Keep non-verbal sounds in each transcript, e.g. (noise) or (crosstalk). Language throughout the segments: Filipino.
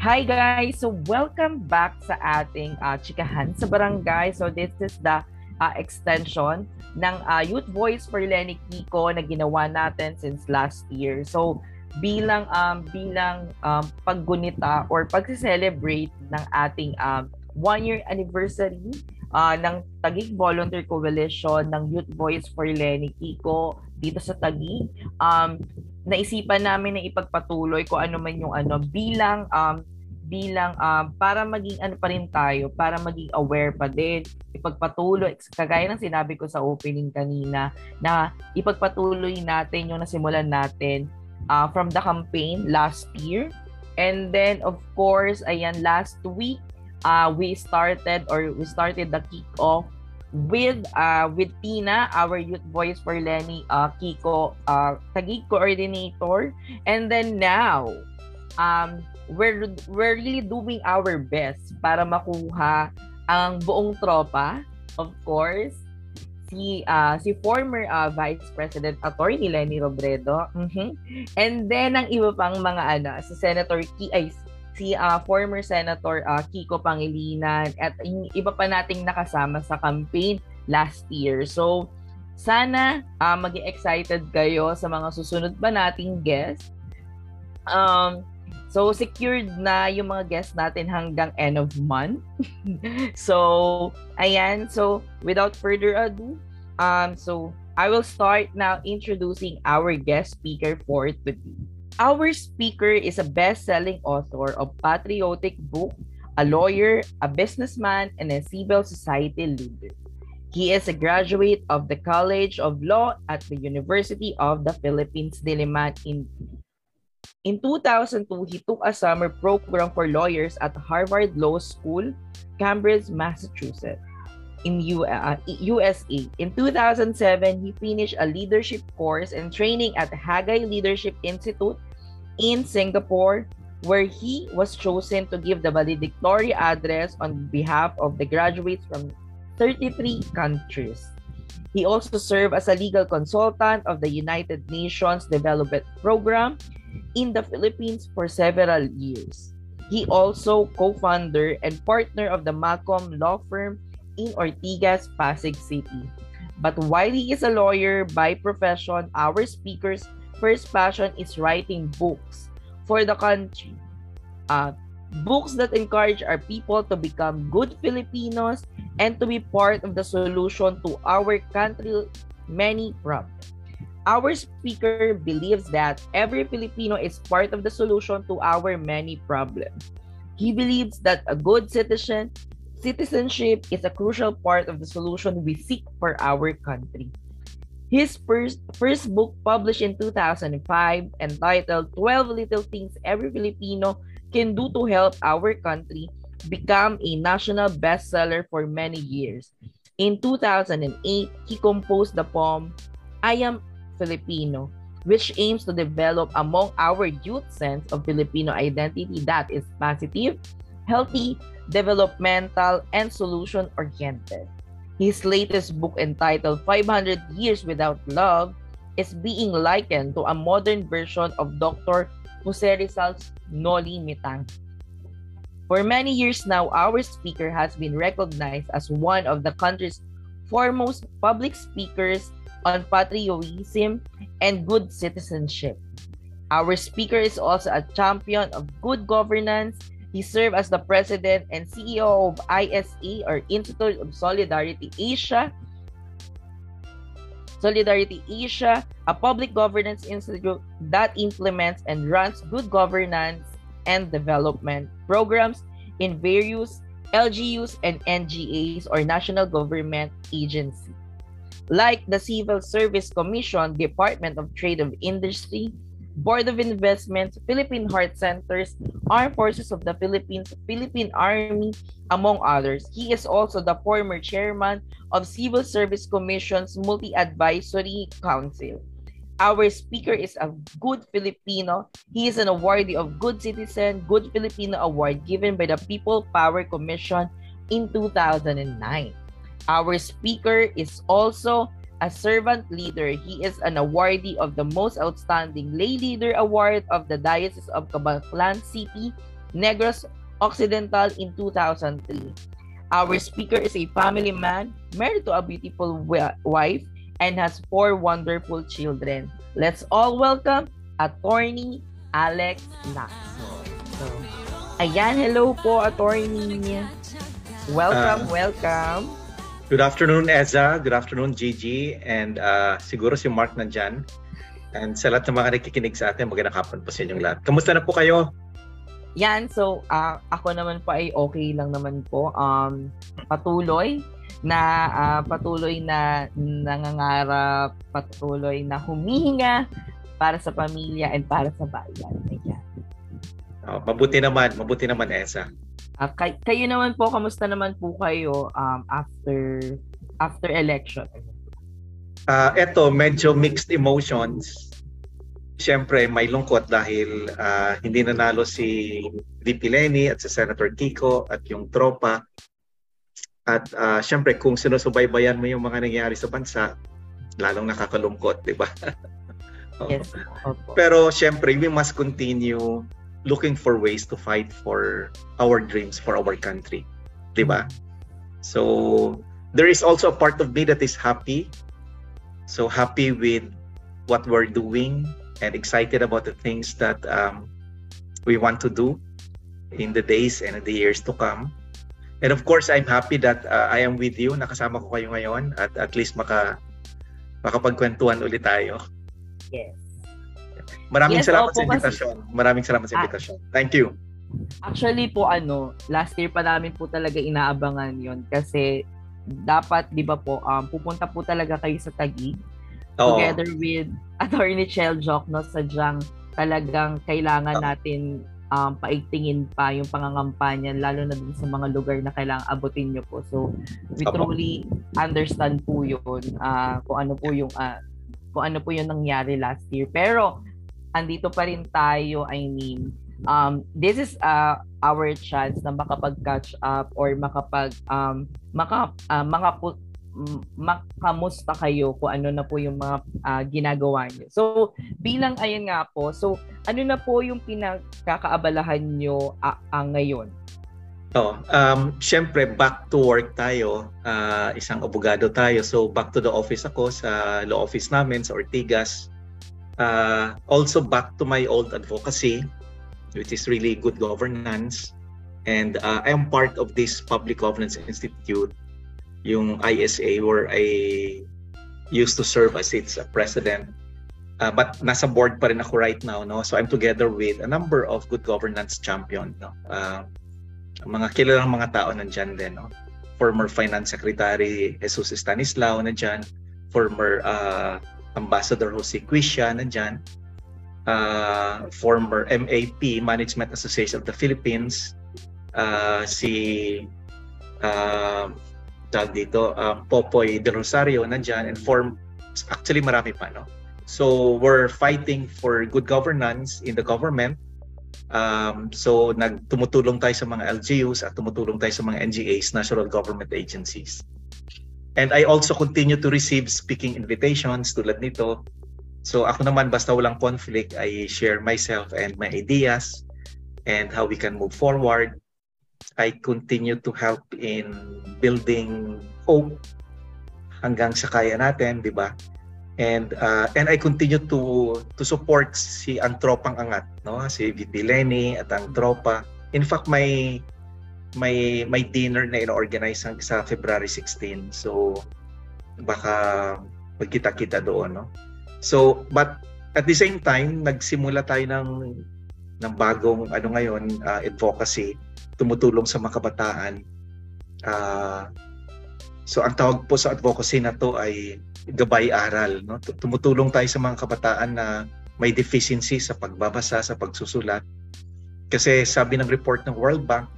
Hi guys! So welcome back sa ating uh, Chikahan sa Barangay. So this is the uh, extension ng uh, Youth Voice for Lenny Kiko na ginawa natin since last year. So bilang um, bilang um, paggunita or pag-celebrate ng ating um, one year anniversary uh, ng Tagig Volunteer Coalition ng Youth Voice for Lenny Kiko dito sa Tagig. Um, naisipan namin na ipagpatuloy ko ano man yung ano bilang um, bilang um, para maging ano pa rin tayo, para maging aware pa din, ipagpatuloy, kagaya ng sinabi ko sa opening kanina, na ipagpatuloy natin yung nasimulan natin uh, from the campaign last year. And then, of course, ayan, last week, uh, we started or we started the kick-off with uh, with Tina, our Youth Voice for Lenny uh, Kiko uh, Tagig Coordinator. And then now, um, we're, we're really doing our best para makuha ang buong tropa, of course, si uh, si former uh, Vice President Attorney Lenny Robredo. Mm-hmm. And then ang iba pang mga ano, si Senator Ki ay si uh, former Senator uh, Kiko Pangilinan at yung iba pa nating nakasama sa campaign last year. So sana uh, maging excited kayo sa mga susunod pa nating guests. Um, So, secured na yung mga guests natin hanggang end of month. (laughs) so, ayan. So, without further ado, um, so, I will start now introducing our guest speaker for today. Our speaker is a best-selling author of patriotic book, a lawyer, a businessman, and a civil society leader. He is a graduate of the College of Law at the University of the Philippines, Diliman in In 2002, he took a summer program for lawyers at Harvard Law School, Cambridge, Massachusetts, in U- uh, USA. In 2007, he finished a leadership course and training at Haggai Leadership Institute in Singapore, where he was chosen to give the valedictory address on behalf of the graduates from 33 countries. He also served as a legal consultant of the United Nations Development Program in the Philippines for several years. He also co-founder and partner of the Malcolm Law Firm in Ortigas, Pasig City. But while he is a lawyer by profession, our speaker's first passion is writing books for the country. Uh, books that encourage our people to become good Filipinos and to be part of the solution to our country's many problems. Our speaker believes that every Filipino is part of the solution to our many problems. He believes that a good citizen citizenship is a crucial part of the solution we seek for our country. His first, first book published in 2005 entitled 12 Little Things Every Filipino Can Do to Help Our Country became a national bestseller for many years. In 2008, he composed the poem I Am Filipino, which aims to develop among our youth sense of Filipino identity that is positive, healthy, developmental, and solution-oriented. His latest book entitled 500 Years Without Love is being likened to a modern version of Dr. Jose Rizal's Noli Mitang. For many years now, our speaker has been recognized as one of the country's foremost public speakers on patriotism and good citizenship. Our speaker is also a champion of good governance. He served as the president and CEO of ISE or Institute of Solidarity Asia. Solidarity Asia, a public governance institute that implements and runs good governance and development programs in various LGUs and NGAs or national government agencies like the Civil Service Commission, Department of Trade of Industry, Board of Investments, Philippine Heart Centers, Armed Forces of the Philippines, Philippine Army, among others. He is also the former chairman of Civil Service Commission's Multi-Advisory Council. Our speaker is a good Filipino. He is an awardee of Good Citizen, Good Filipino Award given by the People Power Commission in 2009. Our speaker is also a servant leader. He is an awardee of the Most Outstanding Lay Leader Award of the Diocese of Cabaclan City Negros Occidental in 2003. Our speaker is a family man, married to a beautiful wife, and has four wonderful children. Let's all welcome Attorney Alex Lacso. So, ayan, hello po, Attorney. Welcome, uh, welcome. Good afternoon, Eza. Good afternoon, Gigi. And uh, siguro si Mark nandyan. And sa lahat ng mga nakikinig sa atin, magandang hapon po sa inyong lahat. Kamusta na po kayo? Yan, so uh, ako naman po ay okay lang naman po. Um, patuloy na uh, patuloy na nangangarap, patuloy na humihinga para sa pamilya and para sa bayan. Ayan. Oh, mabuti naman, mabuti naman, Esa. Uh, kay, kayo naman po, kamusta naman po kayo um, after after election? Uh, eto, medyo mixed emotions. Siyempre, may lungkot dahil uh, hindi nanalo si VP Lenny at si Senator Kiko at yung tropa. At uh, siyempre, kung sinusubaybayan mo yung mga nangyayari sa bansa, lalong nakakalungkot, di ba? (laughs) yes. Pero siyempre, we must continue looking for ways to fight for our dreams for our country. Diba? So there is also a part of me that is happy. So happy with what we're doing and excited about the things that um, we want to do in the days and the years to come. And of course, I'm happy that uh, I am with you. Nakasama ko kayo ngayon at at least maka makapagkwentuhan ulit tayo. Yes. Maraming yes, salamat sa invitasyon. Kasi, Maraming salamat sa ah, invitasyon. Thank you. Actually po ano, last year pa namin po talaga inaabangan 'yon kasi dapat 'di ba po um, pupunta po talaga kayo sa Taguig Oo. together with (laughs) Attorney Chel no sadyang talagang kailangan natin um, paigtingin pa yung pangangampanya lalo na dun sa mga lugar na kailangan abutin nyo po. So, we Opo. truly understand po yun uh, kung ano po yung uh, kung ano po yung nangyari last year. Pero, andito pa rin tayo, I mean, um, this is uh, our chance na makapag-catch up or makapag um, maka, uh, makapu- makamusta kayo kung ano na po yung mga uh, ginagawa niyo. So, bilang ayan nga po, so ano na po yung pinagkakaabalahan nyo uh, uh, ngayon? Oh, um, syempre back to work tayo. Uh, isang abogado tayo. So back to the office ako sa law office namin sa Ortigas uh, also back to my old advocacy, which is really good governance. And uh, I am part of this Public Governance Institute, yung ISA, where I used to serve as its president. Uh, but nasa board pa rin ako right now, no? So I'm together with a number of good governance champion, no? Uh, mga kilalang mga tao nandiyan din, no? Former Finance Secretary Jesus Stanislao nandiyan, former uh, Ambassador Jose Quisha nandyan, uh, former MAP, Management Association of the Philippines, uh, si uh, tawag dito, um, Popoy de Rosario nandyan, and form, actually marami pa, no? So, we're fighting for good governance in the government. Um, so, nagtumutulong tayo sa mga LGUs at tumutulong tayo sa mga NGAs, National Government Agencies. And I also continue to receive speaking invitations tulad nito. So ako naman basta walang conflict, I share myself and my ideas and how we can move forward. I continue to help in building hope hanggang sa kaya natin, di ba? And uh, and I continue to to support si ang tropang angat, no? Si VP Lenny at ang tropa. In fact, my may may dinner na ino-organize sa February 16. So baka magkita-kita doon, no? So, but at the same time, nagsimula tayo ng ng bagong ano ngayon, uh, advocacy, tumutulong sa mga kabataan. Uh, so ang tawag po sa advocacy na to ay gabay aral, no? Tumutulong tayo sa mga kabataan na may deficiency sa pagbabasa, sa pagsusulat. Kasi sabi ng report ng World Bank,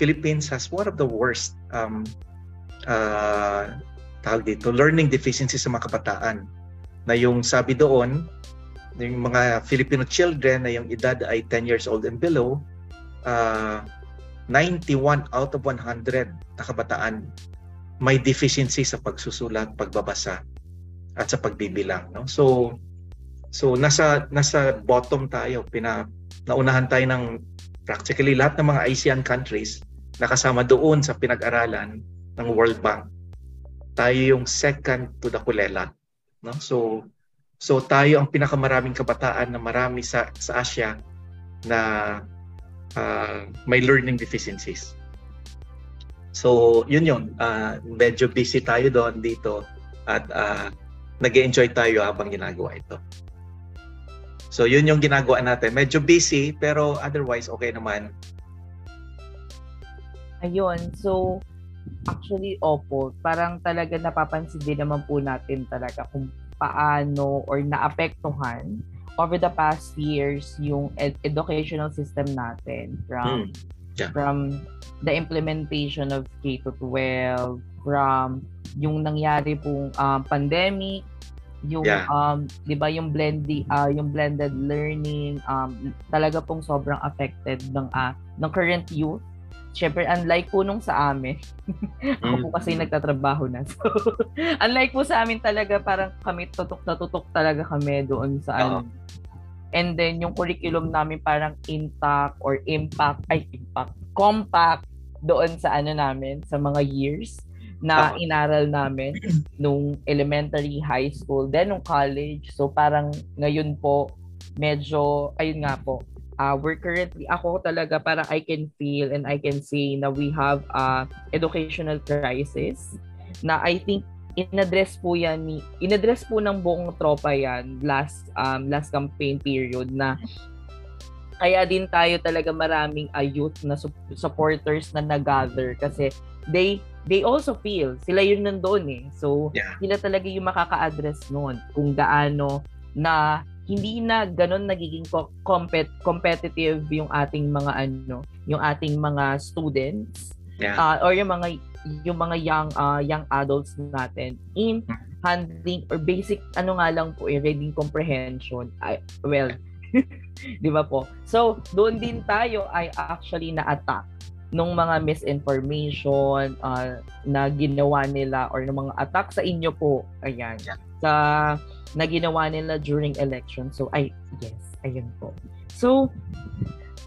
Philippines has one of the worst um, uh, tawag dito, learning deficiency sa mga kabataan. Na yung sabi doon, yung mga Filipino children na yung edad ay 10 years old and below, uh, 91 out of 100 na kabataan may deficiency sa pagsusulat, pagbabasa at sa pagbibilang, no? So so nasa nasa bottom tayo, pina naunahan tayo ng practically lahat ng mga ASEAN countries nakasama doon sa pinag-aralan ng World Bank. Tayo yung second to the kulela. No? So, so tayo ang pinakamaraming kabataan na marami sa, sa Asia na uh, may learning deficiencies. So, yun yun. Uh, medyo busy tayo doon dito at uh, nag-enjoy tayo habang ginagawa ito. So, yun yung ginagawa natin. Medyo busy, pero otherwise, okay naman. Ayun. So, actually, opo. Parang talaga napapansin din naman po natin talaga kung paano or naapektuhan over the past years yung ed- educational system natin from mm. yeah. from the implementation of K to 12 from yung nangyari pong um, pandemic yung yeah. um 'di ba yung blended uh, yung blended learning um talaga pong sobrang affected ng uh, ng current youth Siyempre, unlike po nung sa amin, (laughs) ako po kasi mm. nagtatrabaho na. (laughs) So, unlike po sa amin talaga, parang kami tutok na tutok talaga kami doon sa ano. And then, yung curriculum namin parang intact or impact, ay, impact, compact doon sa ano namin, sa mga years na inaral namin (clears throat) nung elementary, high school, then nung college. So, parang ngayon po, medyo, ayun nga po, uh, we're currently, ako talaga parang I can feel and I can say na we have a educational crisis na I think inaddress po yan ni inaddress po ng buong tropa yan last um last campaign period na kaya din tayo talaga maraming uh, youth na su- supporters na nag-gather kasi they they also feel sila yun nandoon eh so yeah. sila talaga yung makaka-address noon kung gaano na hindi na ganun nagiging compet competitive yung ating mga ano, yung ating mga students yeah. uh, or yung mga yung mga young uh, young adults natin in handling or basic ano nga lang po eh, reading comprehension. I, well, (laughs) 'di ba po? So, doon din tayo ay actually na-attack nung mga misinformation uh, na ginawa nila or ng mga attack sa inyo po. Ayan. Sa na ginawa nila during election. So, ay, yes, ayun po. So,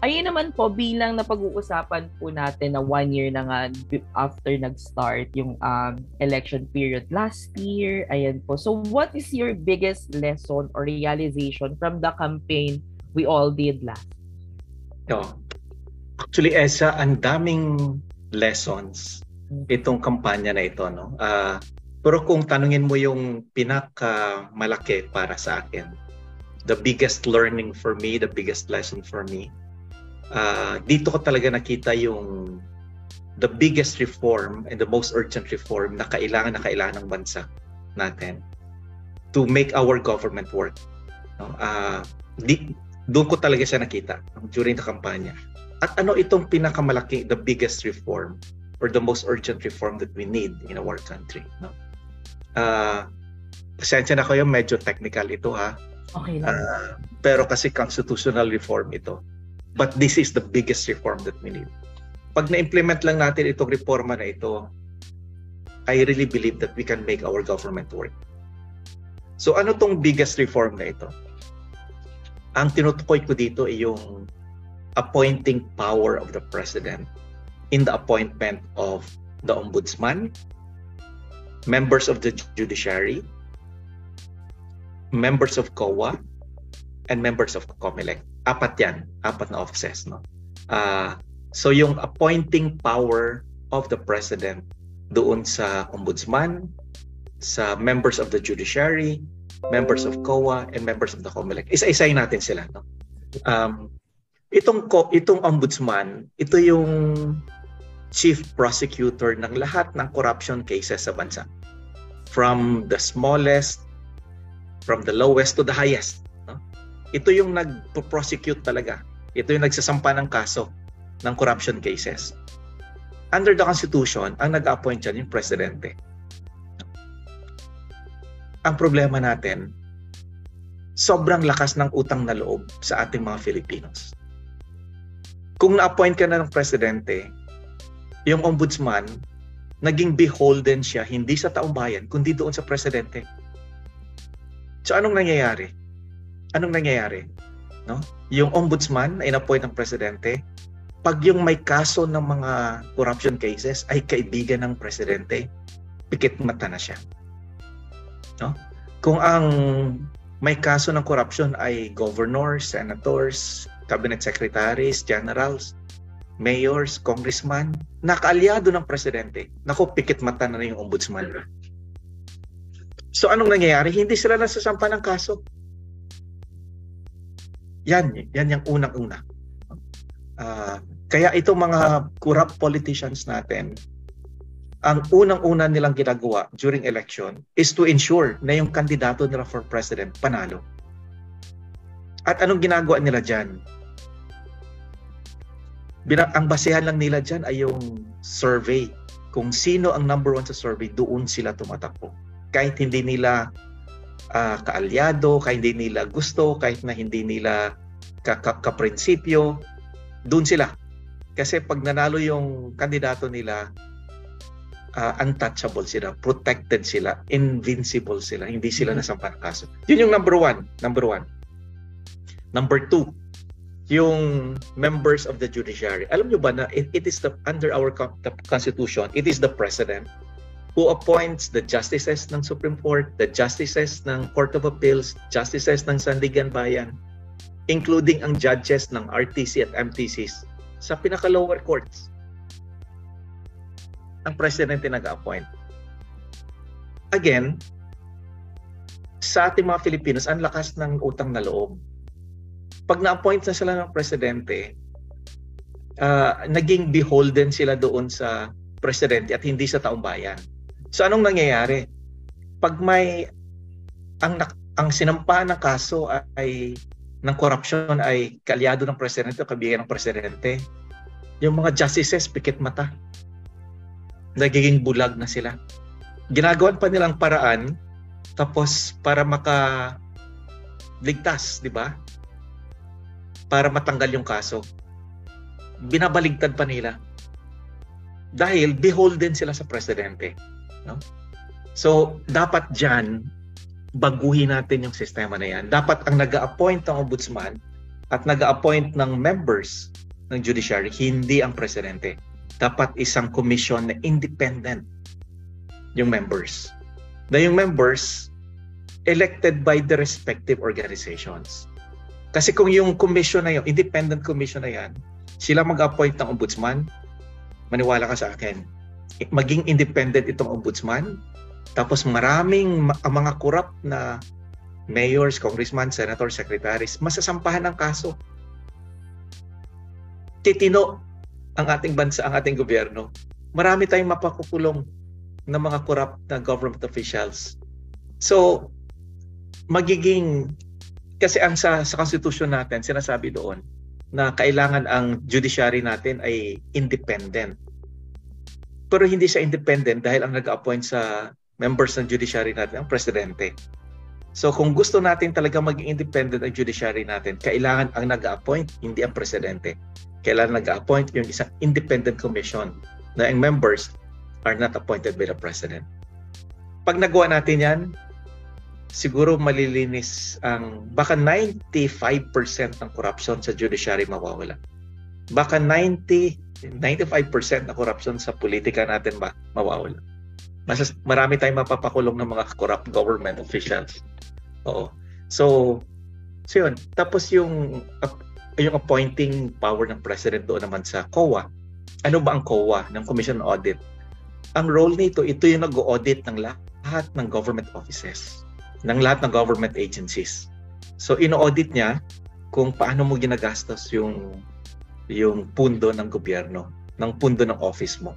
ayun naman po, bilang napag-uusapan po natin na one year na nga after nag-start yung um, election period last year. Ayan po. So, what is your biggest lesson or realization from the campaign we all did last? No. Actually, Esa, ang daming lessons hmm. itong kampanya na ito. No? Uh, pero kung tanungin mo yung pinaka malaki para sa akin, the biggest learning for me, the biggest lesson for me, uh, dito ko talaga nakita yung the biggest reform and the most urgent reform na kailangan na kailangan ng bansa natin to make our government work. No? Uh, di, doon ko talaga siya nakita during the kampanya. At ano itong pinakamalaki, the biggest reform or the most urgent reform that we need in our country. No? Uh, pasensya na kayo, medyo technical ito ha. Okay lang. Uh, pero kasi constitutional reform ito. But this is the biggest reform that we need. Pag na-implement lang natin itong reforma na ito, I really believe that we can make our government work. So ano tong biggest reform na ito? Ang tinutukoy ko dito ay yung appointing power of the president in the appointment of the ombudsman, members of the judiciary, members of COA, and members of COMELEC. Apat yan. Apat na offices. No? Uh, so yung appointing power of the president doon sa ombudsman, sa members of the judiciary, members of COA, and members of the COMELEC. Isa-isayin natin sila. No? Um, itong, itong ombudsman, ito yung chief prosecutor ng lahat ng corruption cases sa bansa. From the smallest, from the lowest to the highest. No? Ito yung nag-prosecute talaga. Ito yung nagsasampa ng kaso ng corruption cases. Under the Constitution, ang nag-appoint dyan yung presidente. Ang problema natin, sobrang lakas ng utang na loob sa ating mga Filipinos. Kung na-appoint ka na ng presidente, yung ombudsman, naging beholden siya hindi sa taong bayan, kundi doon sa presidente. So anong nangyayari? Anong nangyayari? No? Yung ombudsman na inappoint ng presidente, pag yung may kaso ng mga corruption cases ay kaibigan ng presidente, pikit mata na siya. No? Kung ang may kaso ng corruption ay governors, senators, cabinet secretaries, generals, mayors, congressman, nakaalyado ng presidente, naku, pikit mata na yung ombudsman. So anong nangyayari? Hindi sila nasasampa ng kaso. Yan, yan yung unang-una. Uh, kaya itong mga corrupt politicians natin, ang unang-una nilang ginagawa during election is to ensure na yung kandidato nila for president panalo. At anong ginagawa nila dyan? Ang basehan lang nila dyan ay yung survey. Kung sino ang number one sa survey, doon sila tumatakbo. Kahit hindi nila uh, kaalyado, kahit hindi nila gusto, kahit na hindi nila kaprinsipyo, doon sila. Kasi pag nanalo yung kandidato nila, uh, untouchable sila, protected sila, invincible sila, hindi sila mm-hmm. nasampan kaso. Yun yung number one. Number one. Number two, yung members of the judiciary. Alam nyo ba na it, it is the under our the constitution, it is the president who appoints the justices ng Supreme Court, the justices ng Court of Appeals, justices ng Sandigan Bayan, including ang judges ng RTC at MTCs sa pinaka-lower courts. Ang presidente nag-appoint. Again, sa ating mga Filipinos, ang lakas ng utang na loob. Pag na-appoint na sila ng presidente, uh, naging beholden sila doon sa presidente at hindi sa taong bayan. So anong nangyayari? Pag may ang ang sinampahan ng kaso ay ng korupsyon ay kalyado ng presidente o kabigan ng presidente, yung mga justices pikit mata. Nagiging bulag na sila. Ginagawan pa nilang paraan tapos para maka ligtas, di ba? Para matanggal yung kaso. Binabaligtad pa nila. Dahil beholden sila sa presidente. No? So, dapat dyan, baguhin natin yung sistema na yan. Dapat ang nag appoint ng ombudsman at nag appoint ng members ng judiciary, hindi ang presidente. Dapat isang commission na independent yung members. Na yung members elected by the respective organizations. Kasi kung yung commission na yun, independent commission na yan, sila mag-appoint ng ombudsman, maniwala ka sa akin, maging independent itong ombudsman, tapos maraming ang mga corrupt na mayors, congressman, senator, secretaries, masasampahan ng kaso. Titino ang ating bansa, ang ating gobyerno. Marami tayong mapakukulong ng mga corrupt na government officials. So, magiging, kasi ang sa, sa constitution natin, sinasabi doon, na kailangan ang judiciary natin ay independent. Pero hindi siya independent dahil ang nag-appoint sa members ng judiciary natin ang presidente. So kung gusto natin talaga maging independent ang judiciary natin, kailangan ang nag-appoint, hindi ang presidente. Kailangan nag-appoint yung isang independent commission na ang members are not appointed by the president. Pag nagawa natin yan, siguro malilinis ang baka 95% ng corruption sa judiciary mawawala. Baka 90 95% na corruption sa politika natin ba mawawala mas marami tayong mapapakulong ng mga corrupt government officials. Oo. So, so yun. Tapos yung yung appointing power ng president doon naman sa COA. Ano ba ang COA ng Commission on Audit? Ang role nito, ito yung nag-audit ng lahat ng government offices, ng lahat ng government agencies. So, ino-audit niya kung paano mo ginagastos yung yung pundo ng gobyerno, ng pundo ng office mo.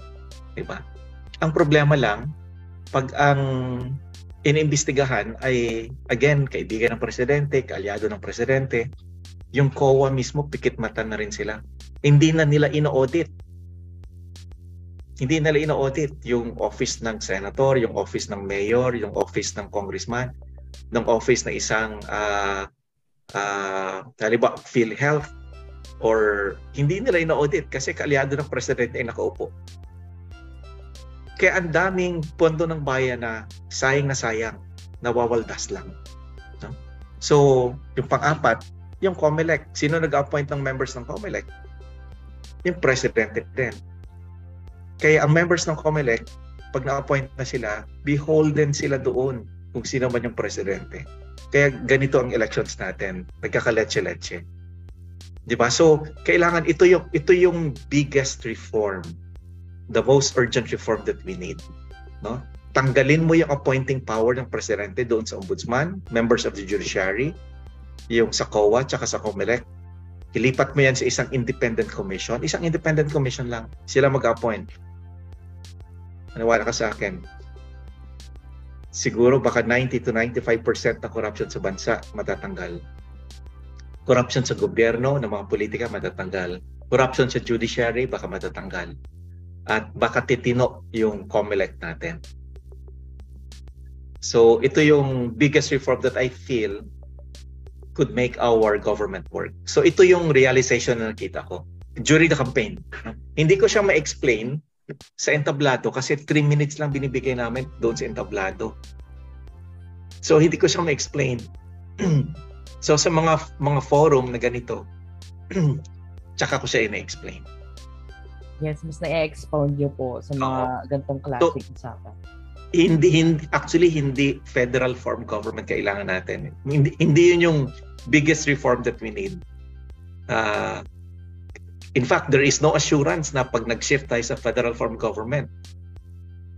'Di ba? Ang problema lang, pag ang inimbestigahan ay, again, kaibigan ng presidente, kaalyado ng presidente, yung COA mismo, pikit mata na rin sila. Hindi na nila ino-audit. Hindi nila ino-audit yung office ng senator, yung office ng mayor, yung office ng congressman, ng office ng isang uh, uh, halimbawa PhilHealth or hindi nila ino-audit kasi kaalyado ng presidente ay nakaupo. Kaya ang daming pondo ng bayan na sayang na sayang, nawawaldas lang. No? So, yung pang-apat, Yung COMELEC. Sino nag-appoint ng members ng COMELEC? Yung presidente din. Kaya ang members ng COMELEC, pag na-appoint na sila, beholden sila doon kung sino man yung presidente. Kaya ganito ang elections natin. Nagkakaletse-letse. 'Di ba? So, kailangan ito yung ito yung biggest reform. The most urgent reform that we need, no? Tanggalin mo yung appointing power ng presidente doon sa ombudsman, members of the judiciary, yung sa COA tsaka sa COMELEC. Ilipat mo yan sa isang independent commission. Isang independent commission lang. Sila mag-appoint. Maniwala ka sa akin. Siguro baka 90 to 95% na corruption sa bansa matatanggal. Corruption sa gobyerno ng mga politika matatanggal. Corruption sa judiciary baka matatanggal. At baka titino yung COMELEC natin. So ito yung biggest reform that I feel could make our government work. So ito yung realization na nakita ko during the campaign. Hindi ko siya ma-explain sa entablado kasi 3 minutes lang binibigay namin doon sa entablado. So hindi ko siya ma-explain. (clears throat) so sa mga mga forum na ganito, (clears throat) tsaka ko siya ina-explain. Yes, mas na-expound niyo po sa mga uh, gantong klaseng so, usapan hindi, hindi actually hindi federal form government kailangan natin. Hindi hindi yun yung biggest reform that we need. Uh, in fact, there is no assurance na pag nag-shift tayo sa federal form government,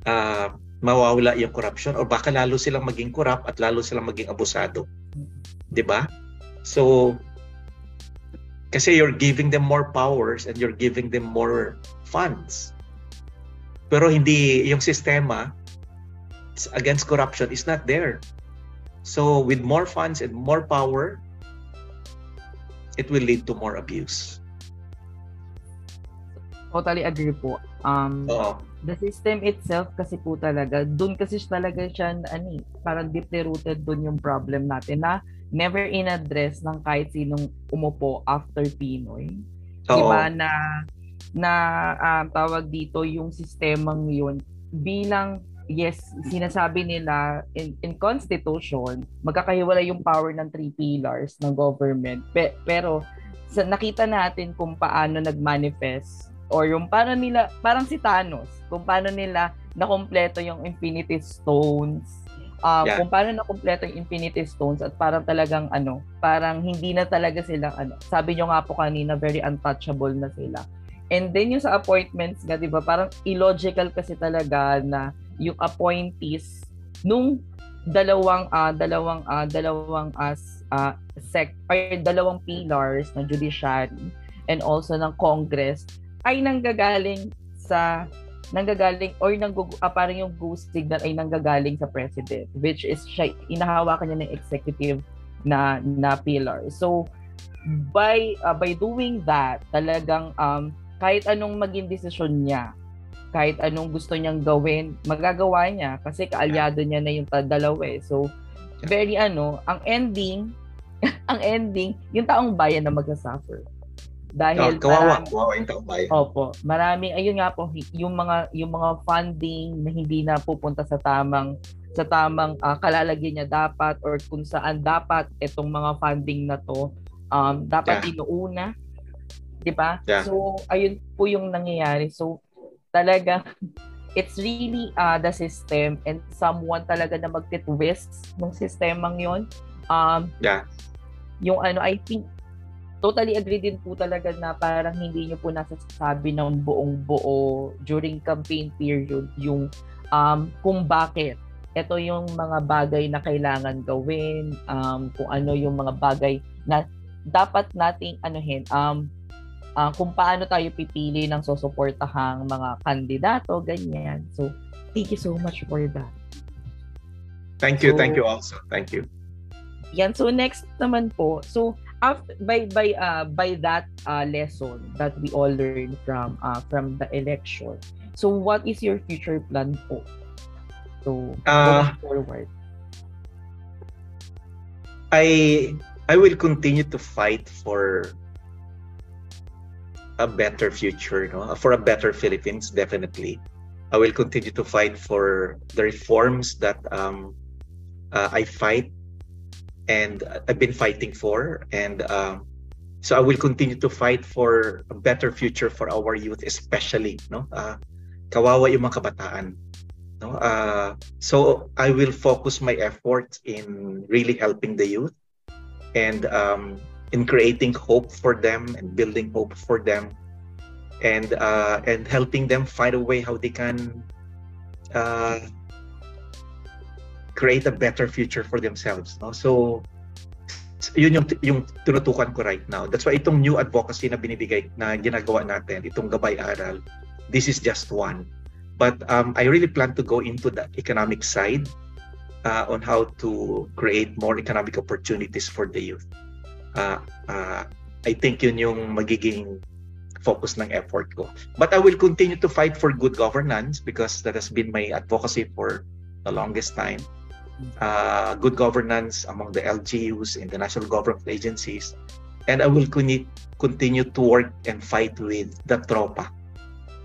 uh, mawawala yung corruption or baka lalo silang maging corrupt at lalo silang maging abusado. 'Di ba? So kasi you're giving them more powers and you're giving them more funds. Pero hindi yung sistema against corruption is not there. So with more funds and more power, it will lead to more abuse. Totally agree po. Um, Oo. The system itself kasi po talaga, doon kasi talaga siya, ano, eh, parang deeply rooted doon yung problem natin na never in-address ng kahit sinong umupo after Pinoy. Oo. Diba na na um, tawag dito yung sistemang yun bilang yes, sinasabi nila in, in constitution, magkakahiwalay yung power ng three pillars ng government. Pe, pero sa, nakita natin kung paano nag-manifest or yung paano nila, parang si Thanos, kung paano nila nakompleto yung Infinity Stones, uh, yeah. kung paano nakompleto yung Infinity Stones at parang talagang ano, parang hindi na talaga sila ano, sabi nyo nga po kanina, very untouchable na sila. And then yung sa appointments nga, 'di ba? Parang illogical kasi talaga na yung appointees nung dalawang uh, dalawang uh, dalawang as uh, sec or dalawang pillars ng judiciary and also ng Congress ay nanggagaling sa nanggagaling or nang uh, parang yung ghost signal ay nanggagaling sa president which is siya inahawakan niya ng executive na na pillar. So by uh, by doing that talagang um kahit anong maging desisyon niya kahit anong gusto niyang gawin, magagawa niya kasi kaalyado niya na yung dalawa eh. So, very ano, ang ending, (laughs) ang ending, yung taong bayan na magsa-suffer. Dahil oh, kawawa, marami, kawawa yung taong bayan. Opo, maraming ayun nga po yung mga yung mga funding na hindi na pupunta sa tamang sa tamang uh, kalalagyan niya dapat or kung saan dapat itong mga funding na to um dapat yeah. inuuna 'di ba? Yeah. So ayun po yung nangyayari. So talaga it's really uh, the system and someone talaga na magtitwist ng sistemang yon um yeah yung ano I think totally agree din po talaga na parang hindi niyo po nasasabi ng buong buo during campaign period yung um kung bakit ito yung mga bagay na kailangan gawin um kung ano yung mga bagay na dapat nating anuhin um uh, kung paano tayo pipili ng susuportahang mga kandidato, ganyan. So, thank you so much for that. Thank you, so, thank you also. Thank you. Yan, so next naman po, so after by by uh by that uh, lesson that we all learned from uh from the election. So what is your future plan po? So uh, forward. I I will continue to fight for a better future, no? for a better Philippines, definitely. I will continue to fight for the reforms that um, uh, I fight and I've been fighting for. And um, so I will continue to fight for a better future for our youth, especially. No, uh, kawawa yung mga kabataan. No, uh, so I will focus my efforts in really helping the youth and um, in creating hope for them and building hope for them and uh, and helping them find a way how they can uh, create a better future for themselves no? So yun yung yung tinutukan ko right now. That's why itong new advocacy na binibigay na ginagawa natin itong gabay aral this is just one. But um, I really plan to go into the economic side uh, on how to create more economic opportunities for the youth. Uh, uh, I think yun yung magiging focus ng effort ko. But I will continue to fight for good governance because that has been my advocacy for the longest time uh, good governance among the LGUs and the national government agencies. And I will continue to work and fight with the tropa.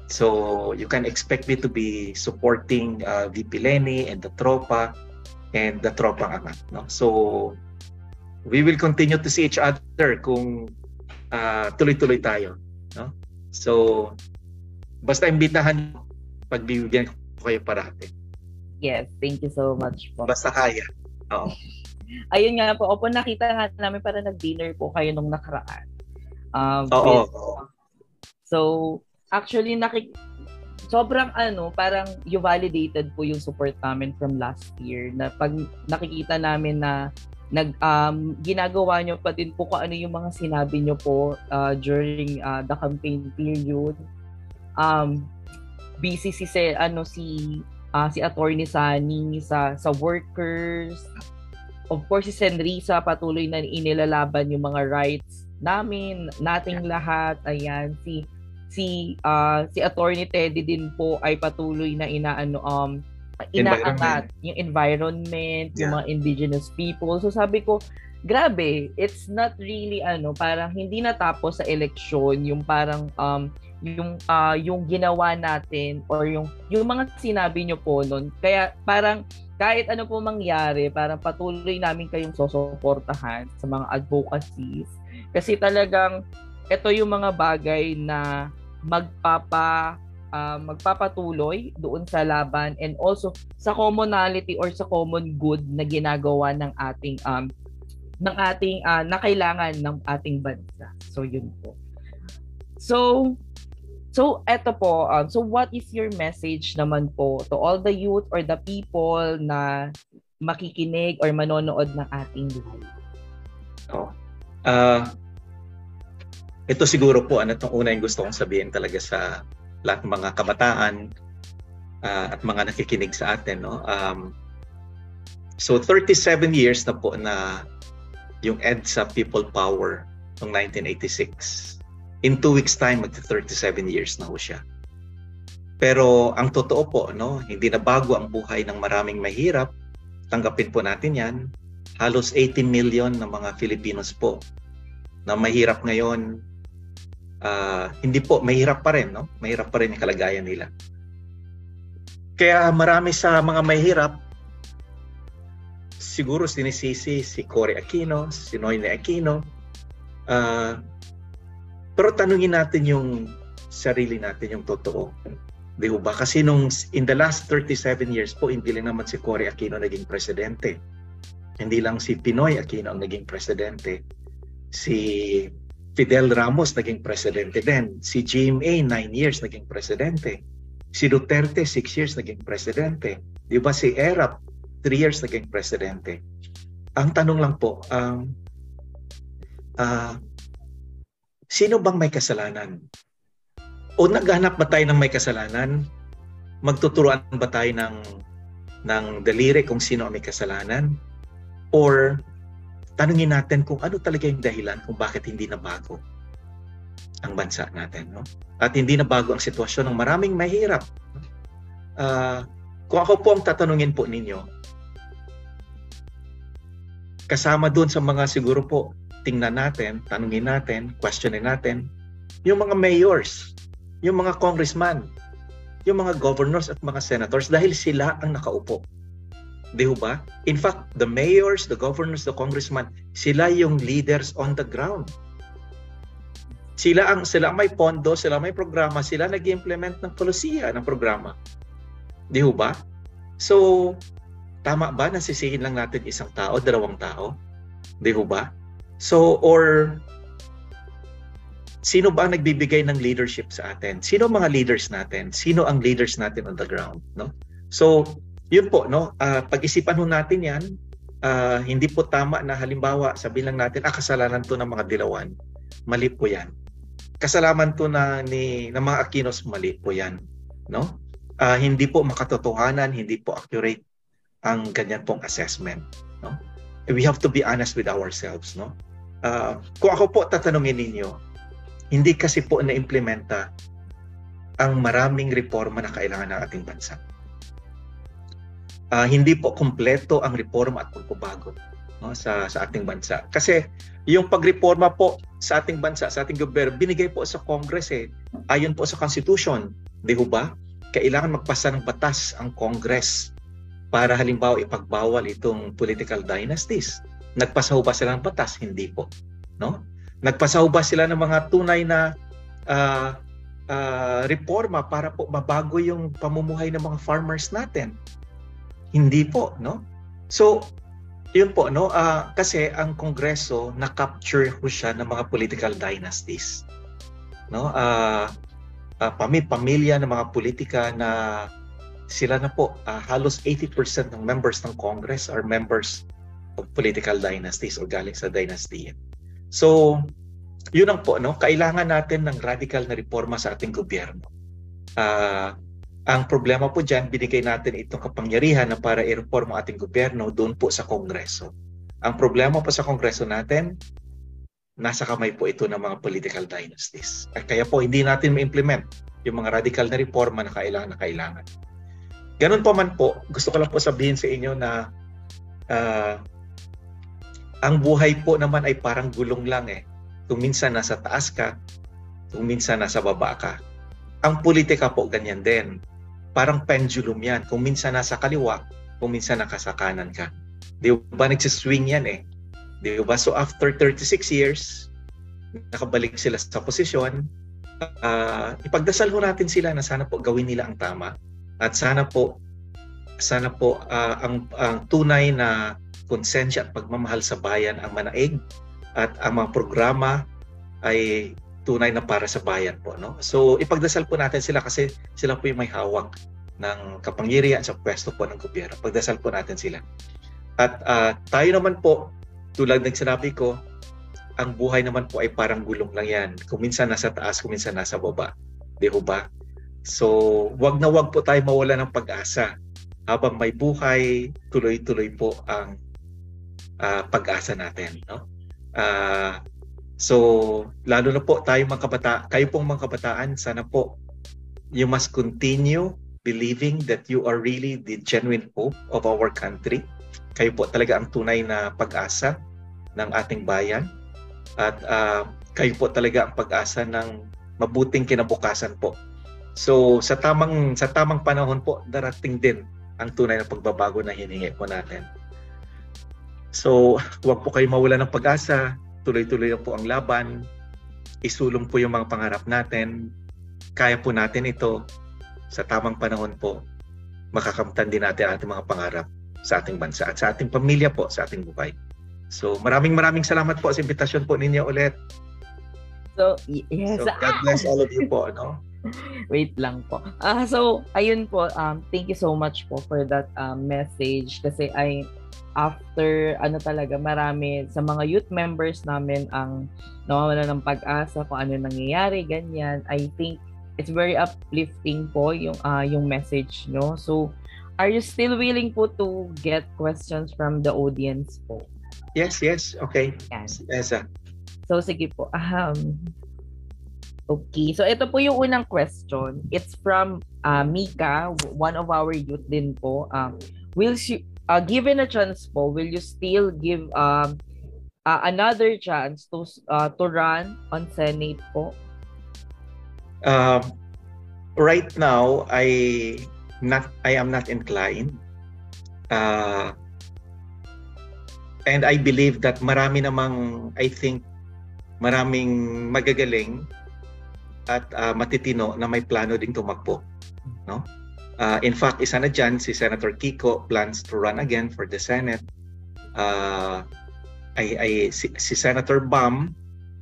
So you can expect me to be supporting uh, VP Lenny and the tropa and the tropa angat. No? So we will continue to see each other kung uh, tuloy-tuloy tayo. No? So basta imbitahan pagbibigyan ko kayo parati. Yes, thank you so much po. Basta kaya. Oo. (laughs) Ayun nga po, opo, nakita nga namin para nag-dinner po kayo nung nakaraan. Um, Oo. With, so, actually, nakik sobrang ano, parang you validated po yung support namin from last year na pag nakikita namin na nag um, ginagawa nyo pa din po kung ano yung mga sinabi nyo po uh, during uh, the campaign period. Um, busy si ano si uh, si Attorney Sani sa sa workers. Of course, si Senrisa patuloy na inilalaban yung mga rights namin, nating lahat. Ayan, si si uh, si Attorney Teddy din po ay patuloy na inaano um inaangat yung environment, yeah. yung mga indigenous people. So sabi ko, grabe, it's not really ano, parang hindi natapos sa eleksyon yung parang um yung uh, yung ginawa natin or yung yung mga sinabi nyo po noon. Kaya parang kahit ano po mangyari, parang patuloy namin kayong susuportahan sa mga advocacies. Kasi talagang ito yung mga bagay na magpapa uh, magpapatuloy doon sa laban and also sa commonality or sa common good na ginagawa ng ating um ng ating uh, na kailangan ng ating bansa. So yun po. So So, eto po, um, so what is your message naman po to all the youth or the people na makikinig or manonood ng ating live? Oh. Uh, ito siguro po, ano itong una yung gusto kong sabihin talaga sa lahat ng mga kabataan uh, at mga nakikinig sa atin. No? Um, so, 37 years na po na yung EDSA People Power noong 1986 in two weeks time, magti-37 years na ho siya. Pero ang totoo po, no, hindi na bago ang buhay ng maraming mahirap. Tanggapin po natin yan. Halos 18 million ng mga Filipinos po na mahirap ngayon. Uh, hindi po, mahirap pa rin. No? Mahirap pa rin yung kalagayan nila. Kaya marami sa mga mahirap, siguro sinisisi si Cory Aquino, si Noyne Aquino, uh, pero tanungin natin yung sarili natin yung totoo. Di ba? Kasi nung in the last 37 years po, hindi lang naman si Cory Aquino naging presidente. Hindi lang si Pinoy Aquino ang naging presidente. Si Fidel Ramos naging presidente din. Si GMA, 9 years naging presidente. Si Duterte, 6 years naging presidente. Di ba si Erap, 3 years naging presidente. Ang tanong lang po, um, uh, sino bang may kasalanan? O naghanap ba tayo ng may kasalanan? Magtuturuan ba tayo ng, ng daliri kung sino ang may kasalanan? Or tanungin natin kung ano talaga yung dahilan kung bakit hindi na bago ang bansa natin. No? At hindi na bago ang sitwasyon ng maraming mahirap. Uh, kung ako po ang tatanungin po ninyo, kasama doon sa mga siguro po tingnan natin, tanungin natin, questionin natin, yung mga mayors, yung mga congressman, yung mga governors at mga senators dahil sila ang nakaupo. Di ba? In fact, the mayors, the governors, the congressmen, sila yung leaders on the ground. Sila ang sila may pondo, sila may programa, sila nag-implement ng polisiya ng programa. Di ba? So, tama ba na sisihin lang natin isang tao, dalawang tao? Di ba? So, or sino ba ang nagbibigay ng leadership sa atin? Sino mga leaders natin? Sino ang leaders natin on the ground, no? So, yun po, no? Uh, pag-isipan ho natin 'yan. Uh, hindi po tama na halimbawa, sabihin lang natin, ah, kasalanan to ng mga dilawan. Mali po 'yan kasalaman to na ni ng mga Aquinos mali po 'yan, no? Uh, hindi po makatotohanan, hindi po accurate ang ganyan pong assessment, no? We have to be honest with ourselves, no? Uh, kung ako po tatanungin ninyo, hindi kasi po na-implementa ang maraming reforma na kailangan ng ating bansa. Uh, hindi po kumpleto ang reforma at pagbabago no, sa sa ating bansa. Kasi yung pagreforma po sa ating bansa, sa ating gobyerno, binigay po sa Congress eh. Ayon po sa Constitution, di ba? Kailangan magpasa ng batas ang Congress para halimbawa ipagbawal itong political dynasties. Nagpasa ba sila ng batas? Hindi po. No? Nagpasa ba sila ng mga tunay na uh, uh, reforma para po mabago yung pamumuhay ng mga farmers natin? Hindi po, no? So, yun po no uh, kasi ang kongreso na-capture ko siya ng mga political dynasties no uh, uh, pami pamilya ng mga politika na sila na po uh, halos 80% ng members ng Congress are members political dynasties o galing sa dynasty so yun ang po no kailangan natin ng radical na reforma sa ating gobyerno uh, ang problema po dyan, binigay natin itong kapangyarihan na para i-reform ang ating gobyerno doon po sa Kongreso. Ang problema po sa Kongreso natin, nasa kamay po ito ng mga political dynasties. Kaya po hindi natin ma-implement yung mga radical na reforma na kailangan na kailangan. Ganun pa man po, gusto ko lang po sabihin sa inyo na uh, ang buhay po naman ay parang gulong lang eh. Kung minsan nasa taas ka, kung minsan nasa baba ka. Ang politika po ganyan din parang pendulum yan. Kung minsan nasa kaliwa, kung minsan nakasa kanan ka. Di ba nagsiswing yan eh. Di ba? So after 36 years, nakabalik sila sa posisyon, uh, ipagdasal ho natin sila na sana po gawin nila ang tama at sana po sana po uh, ang, ang tunay na konsensya at pagmamahal sa bayan ang manaig at ang mga programa ay tunay na para sa bayan po. No? So ipagdasal po natin sila kasi sila po yung may hawak ng kapangyarihan sa pwesto po ng gobyerno. Pagdasal po natin sila. At uh, tayo naman po, tulad ng sinabi ko, ang buhay naman po ay parang gulong lang yan. Kung minsan nasa taas, kung minsan nasa baba. Di ba? So, wag na wag po tayo mawala ng pag-asa. Habang may buhay, tuloy-tuloy po ang uh, pag-asa natin. No? Uh, So, lalo na po tayo mga kabata, kayo pong mga kabataan, sana po you must continue believing that you are really the genuine hope of our country. Kayo po talaga ang tunay na pag-asa ng ating bayan. At uh, kayo po talaga ang pag-asa ng mabuting kinabukasan po. So sa tamang sa tamang panahon po darating din ang tunay na pagbabago na hiningi po natin. So, huwag po kayo mawala ng pag-asa tuloy-tuloy lang po ang laban, isulong po yung mga pangarap natin, kaya po natin ito sa tamang panahon po, makakamtan din natin ating mga pangarap sa ating bansa at sa ating pamilya po, sa ating buhay. So maraming maraming salamat po sa invitasyon po ninyo ulit. So, yes. So, God bless all of you po, no? (laughs) Wait lang po. Ah, uh, so ayun po, um thank you so much po for that um, message kasi I after ano talaga marami sa mga youth members namin ang nawawala ng pag-asa kung ano nangyayari ganyan. I think it's very uplifting po yung uh, yung message no so are you still willing po to get questions from the audience po? Yes yes. Okay. Yan. yes uh. so sige po. Um Okay, so ito po yung unang question. It's from uh, Mika, one of our youth din po. Um, will she, uh, given a chance po, will you still give um, uh, another chance to uh, to run on Senate po? Um, right now, I not I am not inclined. Uh, and I believe that marami namang, I think, maraming magagaling at uh, matitino na may plano ding tumakbo. No? Uh, in fact, isa na dyan, si Senator Kiko plans to run again for the Senate. Uh, ay, ay, si, si Senator Bam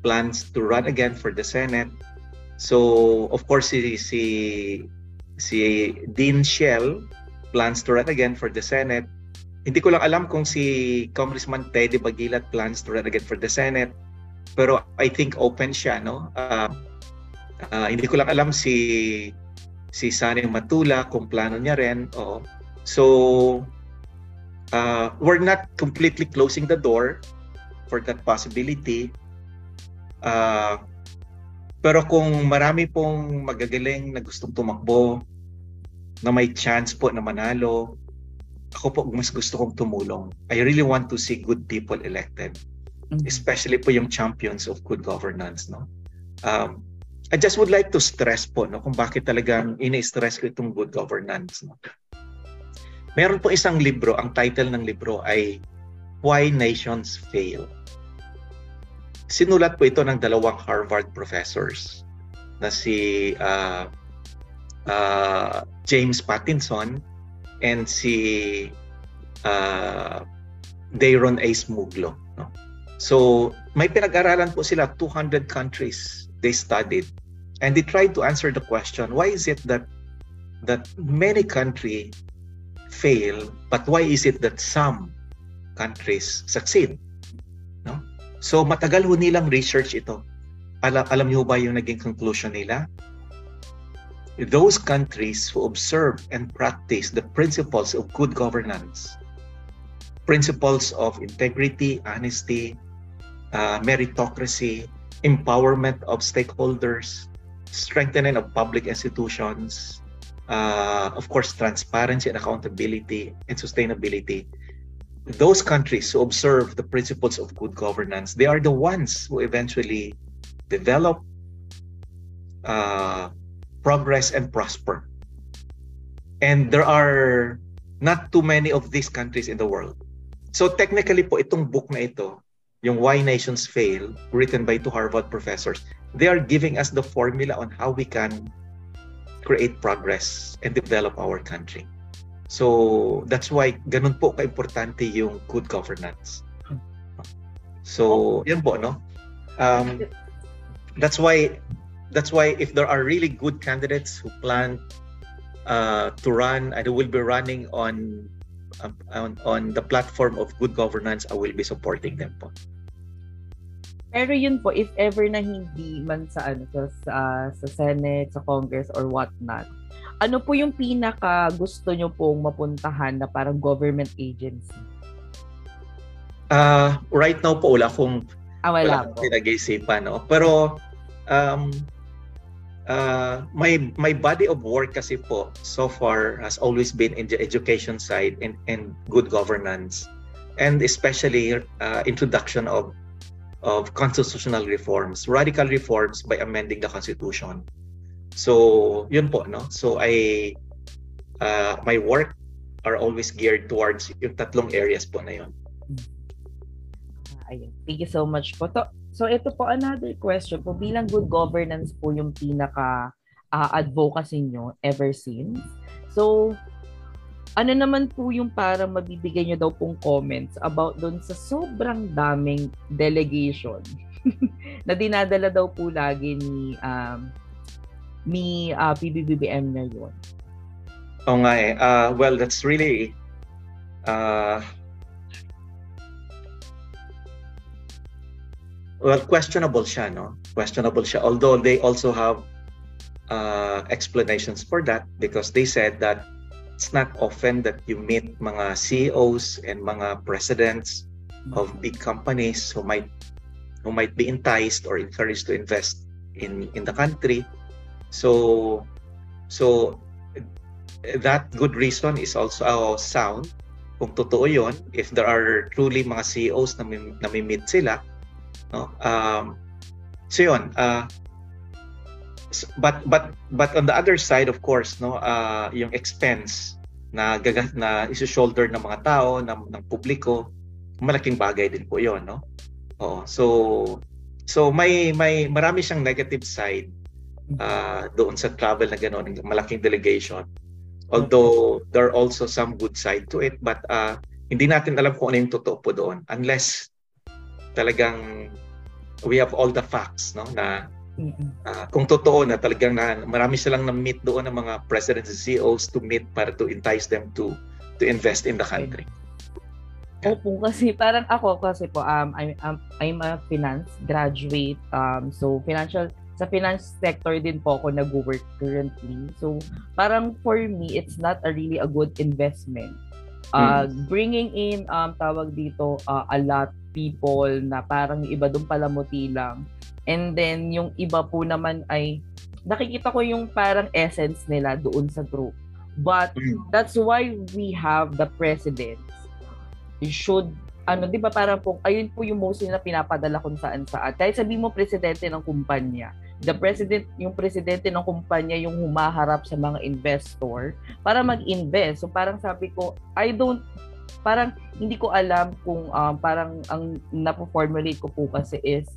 plans to run again for the Senate. So, of course, si, si, si Dean Shell plans to run again for the Senate. Hindi ko lang alam kung si Congressman Teddy Bagilat plans to run again for the Senate. Pero I think open siya, no? Uh, uh, hindi ko lang alam si si Sani Matula kung plano niya rin. Oo. So, uh, we're not completely closing the door for that possibility. Uh, pero kung marami pong magagaling na gustong tumakbo, na may chance po na manalo, ako po mas gusto kong tumulong. I really want to see good people elected. Mm-hmm. Especially po yung champions of good governance. No? Um, I just would like to stress po no, kung bakit talagang ini-stress ko itong good governance. No? Meron po isang libro, ang title ng libro ay Why Nations Fail. Sinulat po ito ng dalawang Harvard professors na si uh, uh, James Pattinson and si uh, Dayron A. Smuglo. No? So, may pinag-aralan po sila, 200 countries they studied and they tried to answer the question why is it that that many countries fail but why is it that some countries succeed? No? So matagal ho nilang research ito. Alam alam niyo ba yung naging conclusion nila? Those countries who observe and practice the principles of good governance principles of integrity honesty uh, meritocracy empowerment of stakeholders strengthening of public institutions, uh, of course, transparency and accountability and sustainability. Those countries who observe the principles of good governance, they are the ones who eventually develop, uh, progress, and prosper. And there are not too many of these countries in the world. So technically po, itong book na ito, yung Why Nations Fail, written by two Harvard professors, they are giving us the formula on how we can create progress and develop our country. So, that's why ganun po ka-importante yung good governance. So, yan po, no? Um, that's why that's why if there are really good candidates who plan uh, to run and who will be running on, um, on on the platform of good governance, I will be supporting them po. Pero yun po, if ever na hindi man sa, ano, sa, sa, sa Senate, sa Congress, or what not, ano po yung pinaka gusto nyo pong mapuntahan na parang government agency? Uh, right now po, wala akong ah, wala, wala pinag-isipan. No? Pero, um, uh, my, my body of work kasi po, so far, has always been in the education side and, and good governance. And especially uh, introduction of of constitutional reforms, radical reforms by amending the constitution. So, yun po, no? So, I, uh, my work are always geared towards yung tatlong areas po na yun. Ayun. Thank you so much po. To, so, ito po another question po. Bilang good governance po yung pinaka uh, advocacy nyo ever since. So, ano naman po yung para mabibigay nyo daw pong comments about doon sa sobrang daming delegation (laughs) na dinadala daw po lagi ni um, ni uh, PBBM na yun? Oo nga eh. Uh, well, that's really uh, well, questionable siya, no? Questionable siya. Although they also have uh, explanations for that because they said that it's not often that you meet mga CEOs and mga presidents of big companies who might who might be enticed or encouraged to invest in in the country. So so that good reason is also uh, sound kung totoo yon if there are truly mga CEOs na nami-meet sila no um so yun uh, but but but on the other side of course no uh yung expense na gagas na isu-shoulder ng mga tao, ng, ng publiko, malaking bagay din po 'yon, no? Oh, so so may may marami siyang negative side uh, doon sa travel na gano'n, malaking delegation. Although there are also some good side to it, but uh, hindi natin alam kung ano yung totoo po doon unless talagang we have all the facts no na uh, kung totoo na talagang na, marami silang na-meet doon ng mga presidents and CEOs to meet para to entice them to to invest in the country. Opo, kasi parang ako kasi po um I'm I'm, I'm a finance graduate um so financial sa finance sector din po ako nag-work currently. So parang for me it's not a really a good investment. Uh, mm. bringing in um tawag dito uh, a lot people na parang iba doon pala muti lang. And then yung iba po naman ay nakikita ko yung parang essence nila doon sa group. But mm. that's why we have the presidents should ano, 'di ba parang po ayun po yung mostly na pinapadala kung saan saan. Kahit sabi mo presidente ng kumpanya, the president, yung presidente ng kumpanya yung humaharap sa mga investor para mag-invest. So parang sabi ko, I don't parang hindi ko alam kung um, parang ang napo-formulate ko po kasi is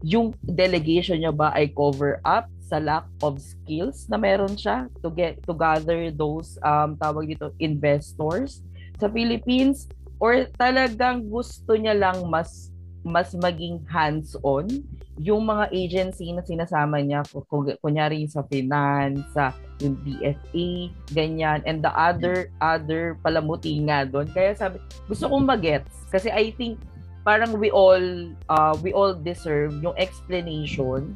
yung delegation niya ba ay cover up sa lack of skills na meron siya to get to gather those um tawag dito investors sa Philippines? Or talagang gusto niya lang mas mas maging hands-on yung mga agency na sinasama niya? Kunyari sa finance sa yung DFA ganyan. And the other other palamuti nga doon. Kaya sabi gusto kong magets kasi I think parang we all uh, we all deserve yung explanation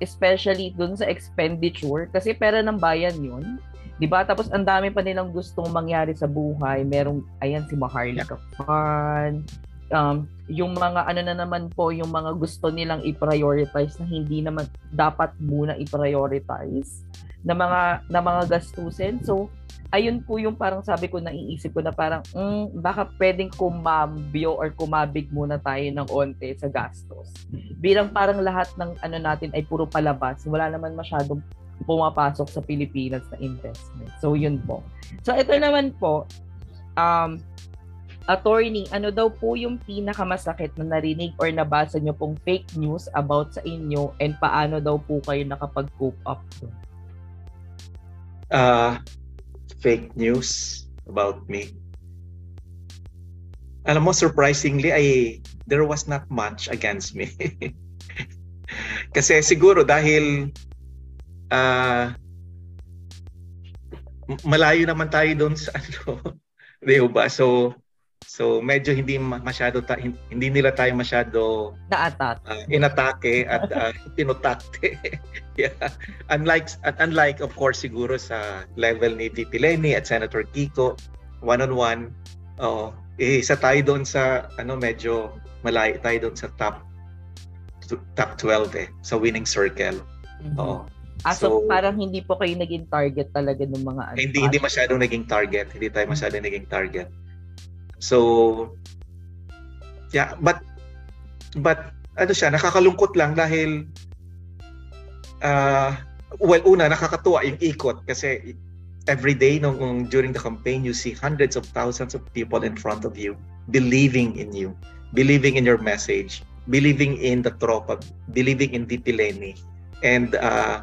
especially dun sa expenditure kasi pera ng bayan yun 'Di ba? Tapos ang dami pa nilang gustong mangyari sa buhay. Merong ayan si Maharlika Fan, um, yung mga ano na naman po, yung mga gusto nilang i-prioritize na hindi naman dapat muna i-prioritize na mga na mga gastusin. So, ayun po yung parang sabi ko naiisip ko na parang mm, baka pwedeng kumambyo or kumabig muna tayo ng onte sa gastos. Bilang parang lahat ng ano natin ay puro palabas, wala naman masyadong pumapasok sa Pilipinas na investment. So, yun po. So, ito naman po, um, attorney, ano daw po yung pinakamasakit na narinig or nabasa nyo pong fake news about sa inyo and paano daw po kayo nakapag-cope up doon? Uh, fake news about me. Alam mo, surprisingly, I, there was not much against me. (laughs) Kasi siguro dahil uh, malayo naman tayo doon sa (laughs) ano, 'di ba? So so medyo hindi masyado ta- hindi nila tayo masyado na-attack. Uh, inatake at (laughs) uh, tinutakte. (laughs) yeah. Unlike unlike of course siguro sa level ni VP Lenny at Senator Kiko one on one oh eh, isa tayo doon sa ano medyo malayo tayo doon sa top top 12 eh sa winning circle. Mm-hmm. Oo. Ah, so, so parang hindi po kayo naging target talaga ng mga ano? Hindi, hindi masyadong naging target. Hindi tayo masyadong naging target. So, yeah, but, but, ano siya, nakakalungkot lang dahil, uh, well, una, nakakatuwa yung ikot kasi every day nung, during the campaign, you see hundreds of thousands of people in front of you believing in you, believing in your message, believing in the tropa, believing in DP Lenny. And uh,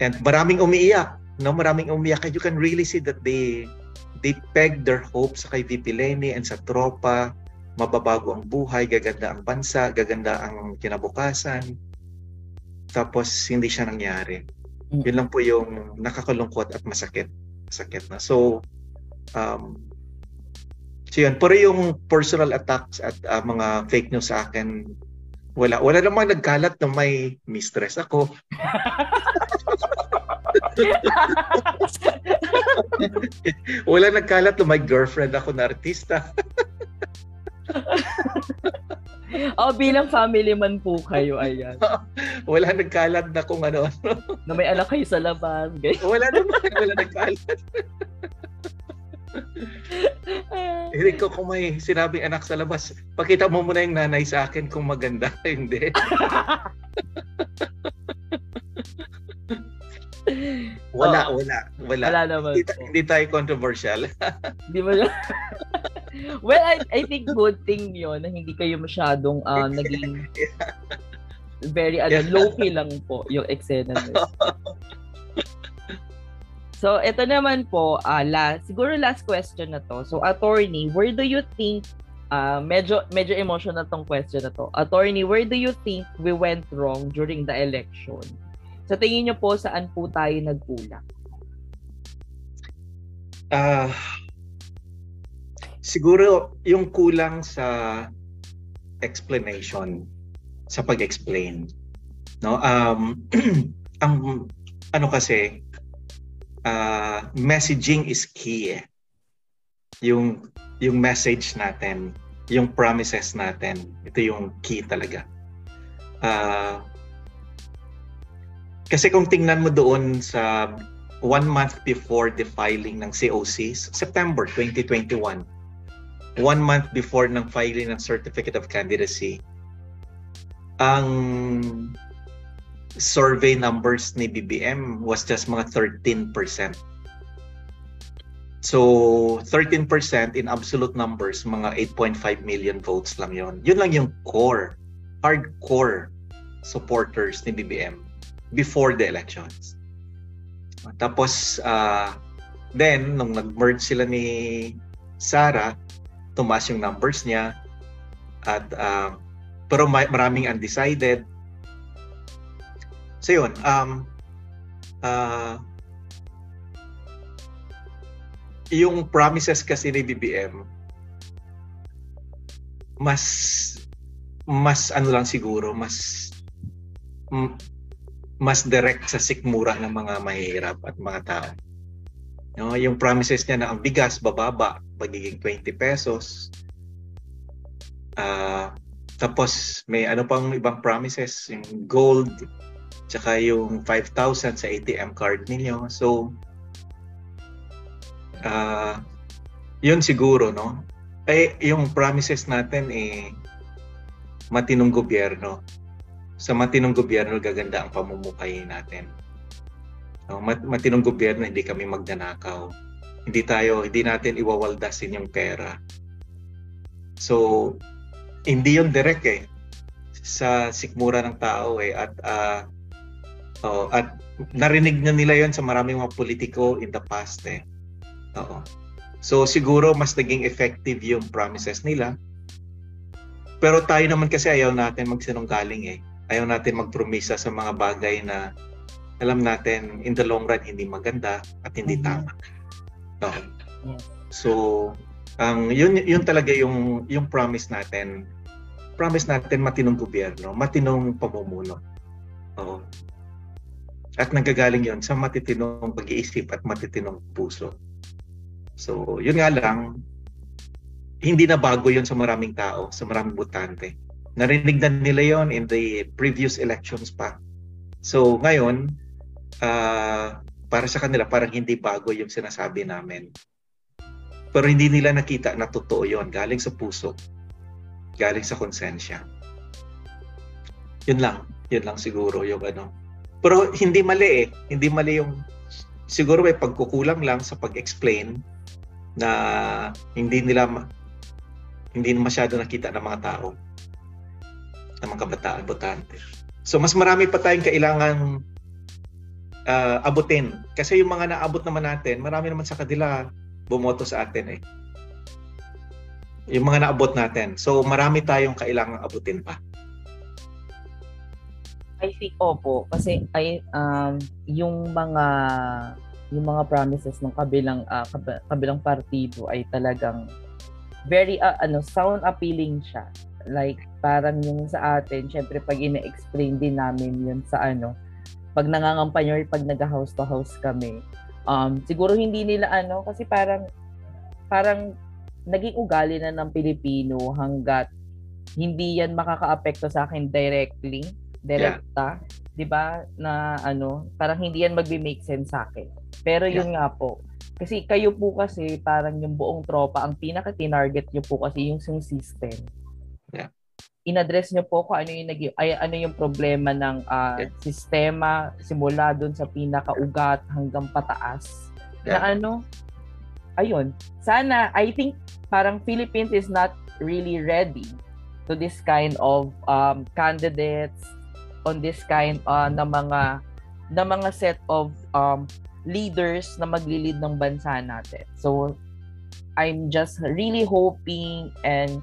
And maraming umiiyak, no? Maraming umiiyak. You can really see that they they peg their hopes sa kay VP Lenny and sa tropa. Mababago ang buhay, gaganda ang bansa, gaganda ang kinabukasan. Tapos hindi siya nangyari. Mm. Yun lang po yung nakakalungkot at masakit. Masakit na. So, um, so yun. Pero yung personal attacks at uh, mga fake news sa akin, wala. Wala namang nagkalat na may mistress ako. (laughs) (laughs) Wala nagkalat na may girlfriend ako na artista. (laughs) oh, bilang family man po kayo, ayan. (laughs) wala nagkalat na kung ano. na may anak kayo sa labas. Guys. wala naman, wala nagkalat. Hindi ko kung may sinabing anak sa labas, pakita mo muna yung nanay sa akin kung maganda. Hindi. (laughs) Wala, oh. wala, wala. Wala naman hindi, po. hindi tayo controversial. (laughs) Hindi mo (laughs) Well, I, I think good thing yon na hindi kayo masyadong uh, naging very ano, low-key lang po yung eksena nyo. So, ito naman po, uh, last, siguro last question na to. So, attorney, where do you think, uh, medyo, medyo emotional tong question na to. Attorney, where do you think we went wrong during the election? Sa tingin niyo po, saan po tayo nagkulang? Ah, uh, siguro yung kulang sa explanation, sa pag-explain. No? Um, (clears throat) ang ano kasi, uh, messaging is key eh. Yung, yung message natin, yung promises natin, ito yung key talaga. Uh, kasi kung tingnan mo doon sa one month before the filing ng COC, September 2021, one month before ng filing ng Certificate of Candidacy, ang survey numbers ni BBM was just mga 13%. So, 13% in absolute numbers, mga 8.5 million votes lang yon. Yun lang yung core, hardcore supporters ni BBM before the elections. Tapos, uh, then, nung nag-merge sila ni Sara, tumaas yung numbers niya. At, uh, pero may, maraming undecided So yun, um, uh, yung promises kasi ni BBM, mas mas ano lang siguro, mas mas direct sa sikmura ng mga mahihirap at mga tao. No, yung promises niya na ang bigas bababa, pagiging 20 pesos. Uh, tapos may ano pang ibang promises, yung gold, tsaka yung 5,000 sa ATM card ninyo. So, uh, yun siguro, no? Eh, yung promises natin eh, matinong gobyerno. Sa matinong gobyerno, gaganda ang pamumuhay natin. No, mat- matinong gobyerno, hindi kami magnanakaw. Hindi tayo, hindi natin iwawaldasin yung pera. So, hindi yun direct eh sa sikmura ng tao eh at uh, Oo, at narinig na nila yon sa maraming mga politiko in the past eh. Oo. So siguro mas naging effective yung promises nila. Pero tayo naman kasi ayaw natin magsinunggaling eh. Ayaw natin magpromisa sa mga bagay na alam natin in the long run hindi maganda at hindi mm-hmm. tama. No. So ang yun yun talaga yung yung promise natin. Promise natin matinong gobyerno, matinong pamumuno. Oo. At nanggagaling yon sa matitinong pag-iisip at matitinong puso. So, yun nga lang, hindi na bago yon sa maraming tao, sa maraming butante. Narinig na nila yon in the previous elections pa. So, ngayon, uh, para sa kanila, parang hindi bago yung sinasabi namin. Pero hindi nila nakita na totoo yon galing sa puso, galing sa konsensya. Yun lang, yun lang siguro yung ano, pero hindi mali eh. Hindi mali yung siguro may pagkukulang lang sa pag-explain na hindi nila hindi masyado nakita ng mga tao ng mga kabataan botante. So mas marami pa tayong kailangan uh, abutin kasi yung mga naabot naman natin, marami naman sa kanila bumoto sa atin eh. Yung mga naabot natin. So marami tayong kailangan abutin pa. I think opo kasi ay um, yung mga yung mga promises ng kabilang uh, kabilang partido ay talagang very uh, ano sound appealing siya like parang yung sa atin syempre pag ina-explain din namin yun sa ano pag nangangampanya or pag nag-house to house kami um siguro hindi nila ano kasi parang parang naging ugali na ng Pilipino hanggat hindi yan makakaapekto sa akin directly direkta, yeah. 'di ba? Na ano, parang hindi yan magbe-make sense sa akin. Pero yun yeah. nga po. Kasi kayo po kasi parang yung buong tropa ang pinaka tinarget niyo po kasi yung yung system. Yeah. inaddress niyo po kung ano yung nag ay, ano yung problema ng uh, sistema simula doon sa pinakaugat hanggang pataas. Yeah. Na ano, ayun. Sana I think parang Philippines is not really ready to this kind of um, candidates on this kind uh, na mga na mga set of um, leaders na maglilid ng bansa natin. So I'm just really hoping and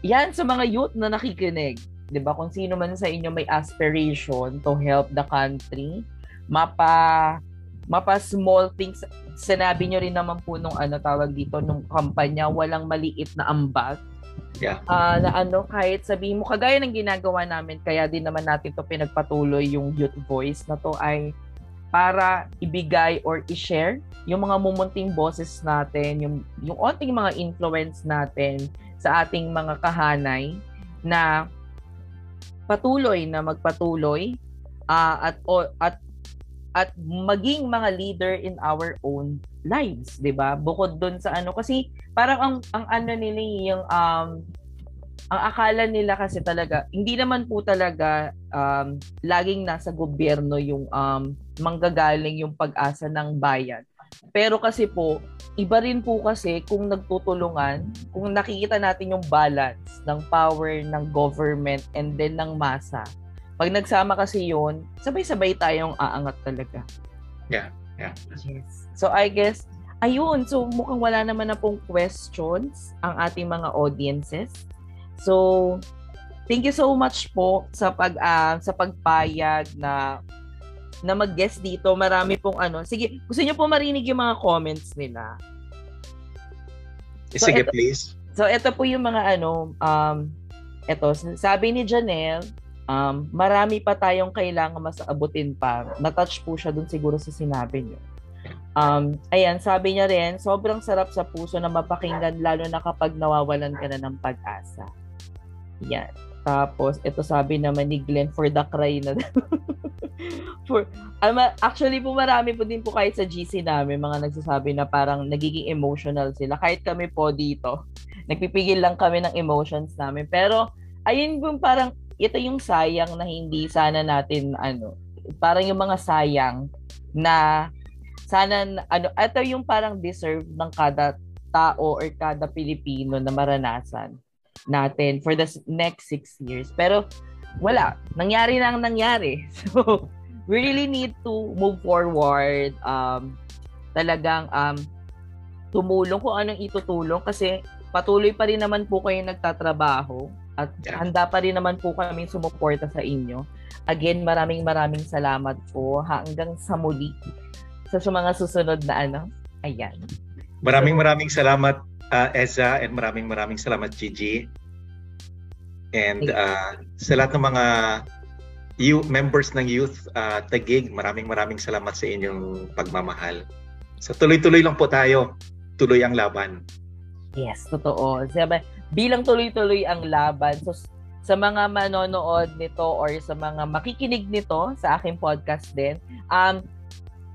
yan sa mga youth na nakikinig, 'di ba? Kung sino man sa inyo may aspiration to help the country, mapa mapa small things. Sinabi nyo rin naman po nung ano tawag dito nung kampanya walang maliit na ambag. Yeah. Uh, na ano kahit sabihin mo kagaya ng ginagawa namin kaya din naman natin to pinagpatuloy yung youth voice na to ay para ibigay or i-share yung mga mumunting boses natin, yung yung onting mga influence natin sa ating mga kahanay na patuloy na magpatuloy uh, at at at maging mga leader in our own lives, 'di ba? Bukod doon sa ano kasi parang ang ang ano nila yung um ang akala nila kasi talaga hindi naman po talaga um laging nasa gobyerno yung um manggagaling yung pag-asa ng bayan. Pero kasi po iba rin po kasi kung nagtutulungan, kung nakikita natin yung balance ng power ng government and then ng masa. Pag nagsama kasi yun, sabay-sabay tayong aangat talaga. Yeah, yeah. Yes. So I guess, ayun, so mukhang wala naman na pong questions ang ating mga audiences. So, thank you so much po sa pag uh, sa pagpayag na na mag-guest dito. Marami pong ano. Sige, gusto niyo po marinig yung mga comments nila. So, Sige, eto, please. So, ito po yung mga ano, um, ito, sabi ni Janelle, um, marami pa tayong kailangan mas abutin pa. Na-touch po siya dun siguro sa sinabi niyo. Um, ayan, sabi niya rin, sobrang sarap sa puso na mapakinggan lalo na kapag nawawalan ka na ng pag-asa. Yan. Tapos, ito sabi naman ni Glenn, for the cry na. (laughs) for, um, actually po marami po din po kahit sa GC namin, mga nagsasabi na parang nagiging emotional sila. Kahit kami po dito, nagpipigil lang kami ng emotions namin. Pero, ayun po parang, ito yung sayang na hindi sana natin, ano, parang yung mga sayang na sana, ano, ito yung parang deserve ng kada tao or kada Pilipino na maranasan natin for the next six years. Pero wala. Nangyari na ang nangyari. (laughs) So, we really need to move forward. Um, talagang um, tumulong kung anong itutulong kasi patuloy pa rin naman po kayo nagtatrabaho at handa pa rin naman po kami sumuporta sa inyo. Again, maraming maraming salamat po hanggang sa muli sa mga susunod na ano. Ayan. Maraming maraming salamat uh, Eza, and maraming maraming salamat, Gigi. And uh, sa lahat ng mga you, members ng Youth uh, Tagig, maraming maraming salamat sa inyong pagmamahal. So tuloy-tuloy lang po tayo. Tuloy ang laban. Yes, totoo. Sabi, bilang tuloy-tuloy ang laban, so sa mga manonood nito or sa mga makikinig nito sa aking podcast din, um,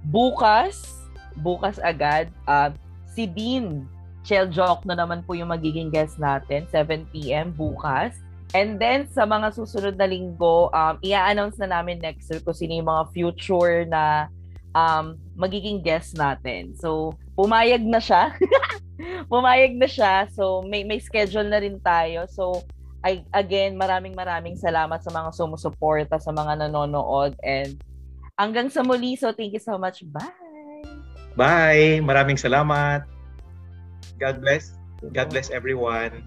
bukas, bukas agad, uh, si Dean Chel Joke na naman po yung magiging guest natin, 7pm bukas. And then, sa mga susunod na linggo, um, i-announce na namin next week kung sino yung mga future na um, magiging guest natin. So, pumayag na siya. (laughs) pumayag na siya. So, may, may schedule na rin tayo. So, I, again, maraming maraming salamat sa mga sumusuporta, sa mga nanonood. And hanggang sa muli. So, thank you so much. Bye! Bye! Maraming salamat! God bless. God bless everyone.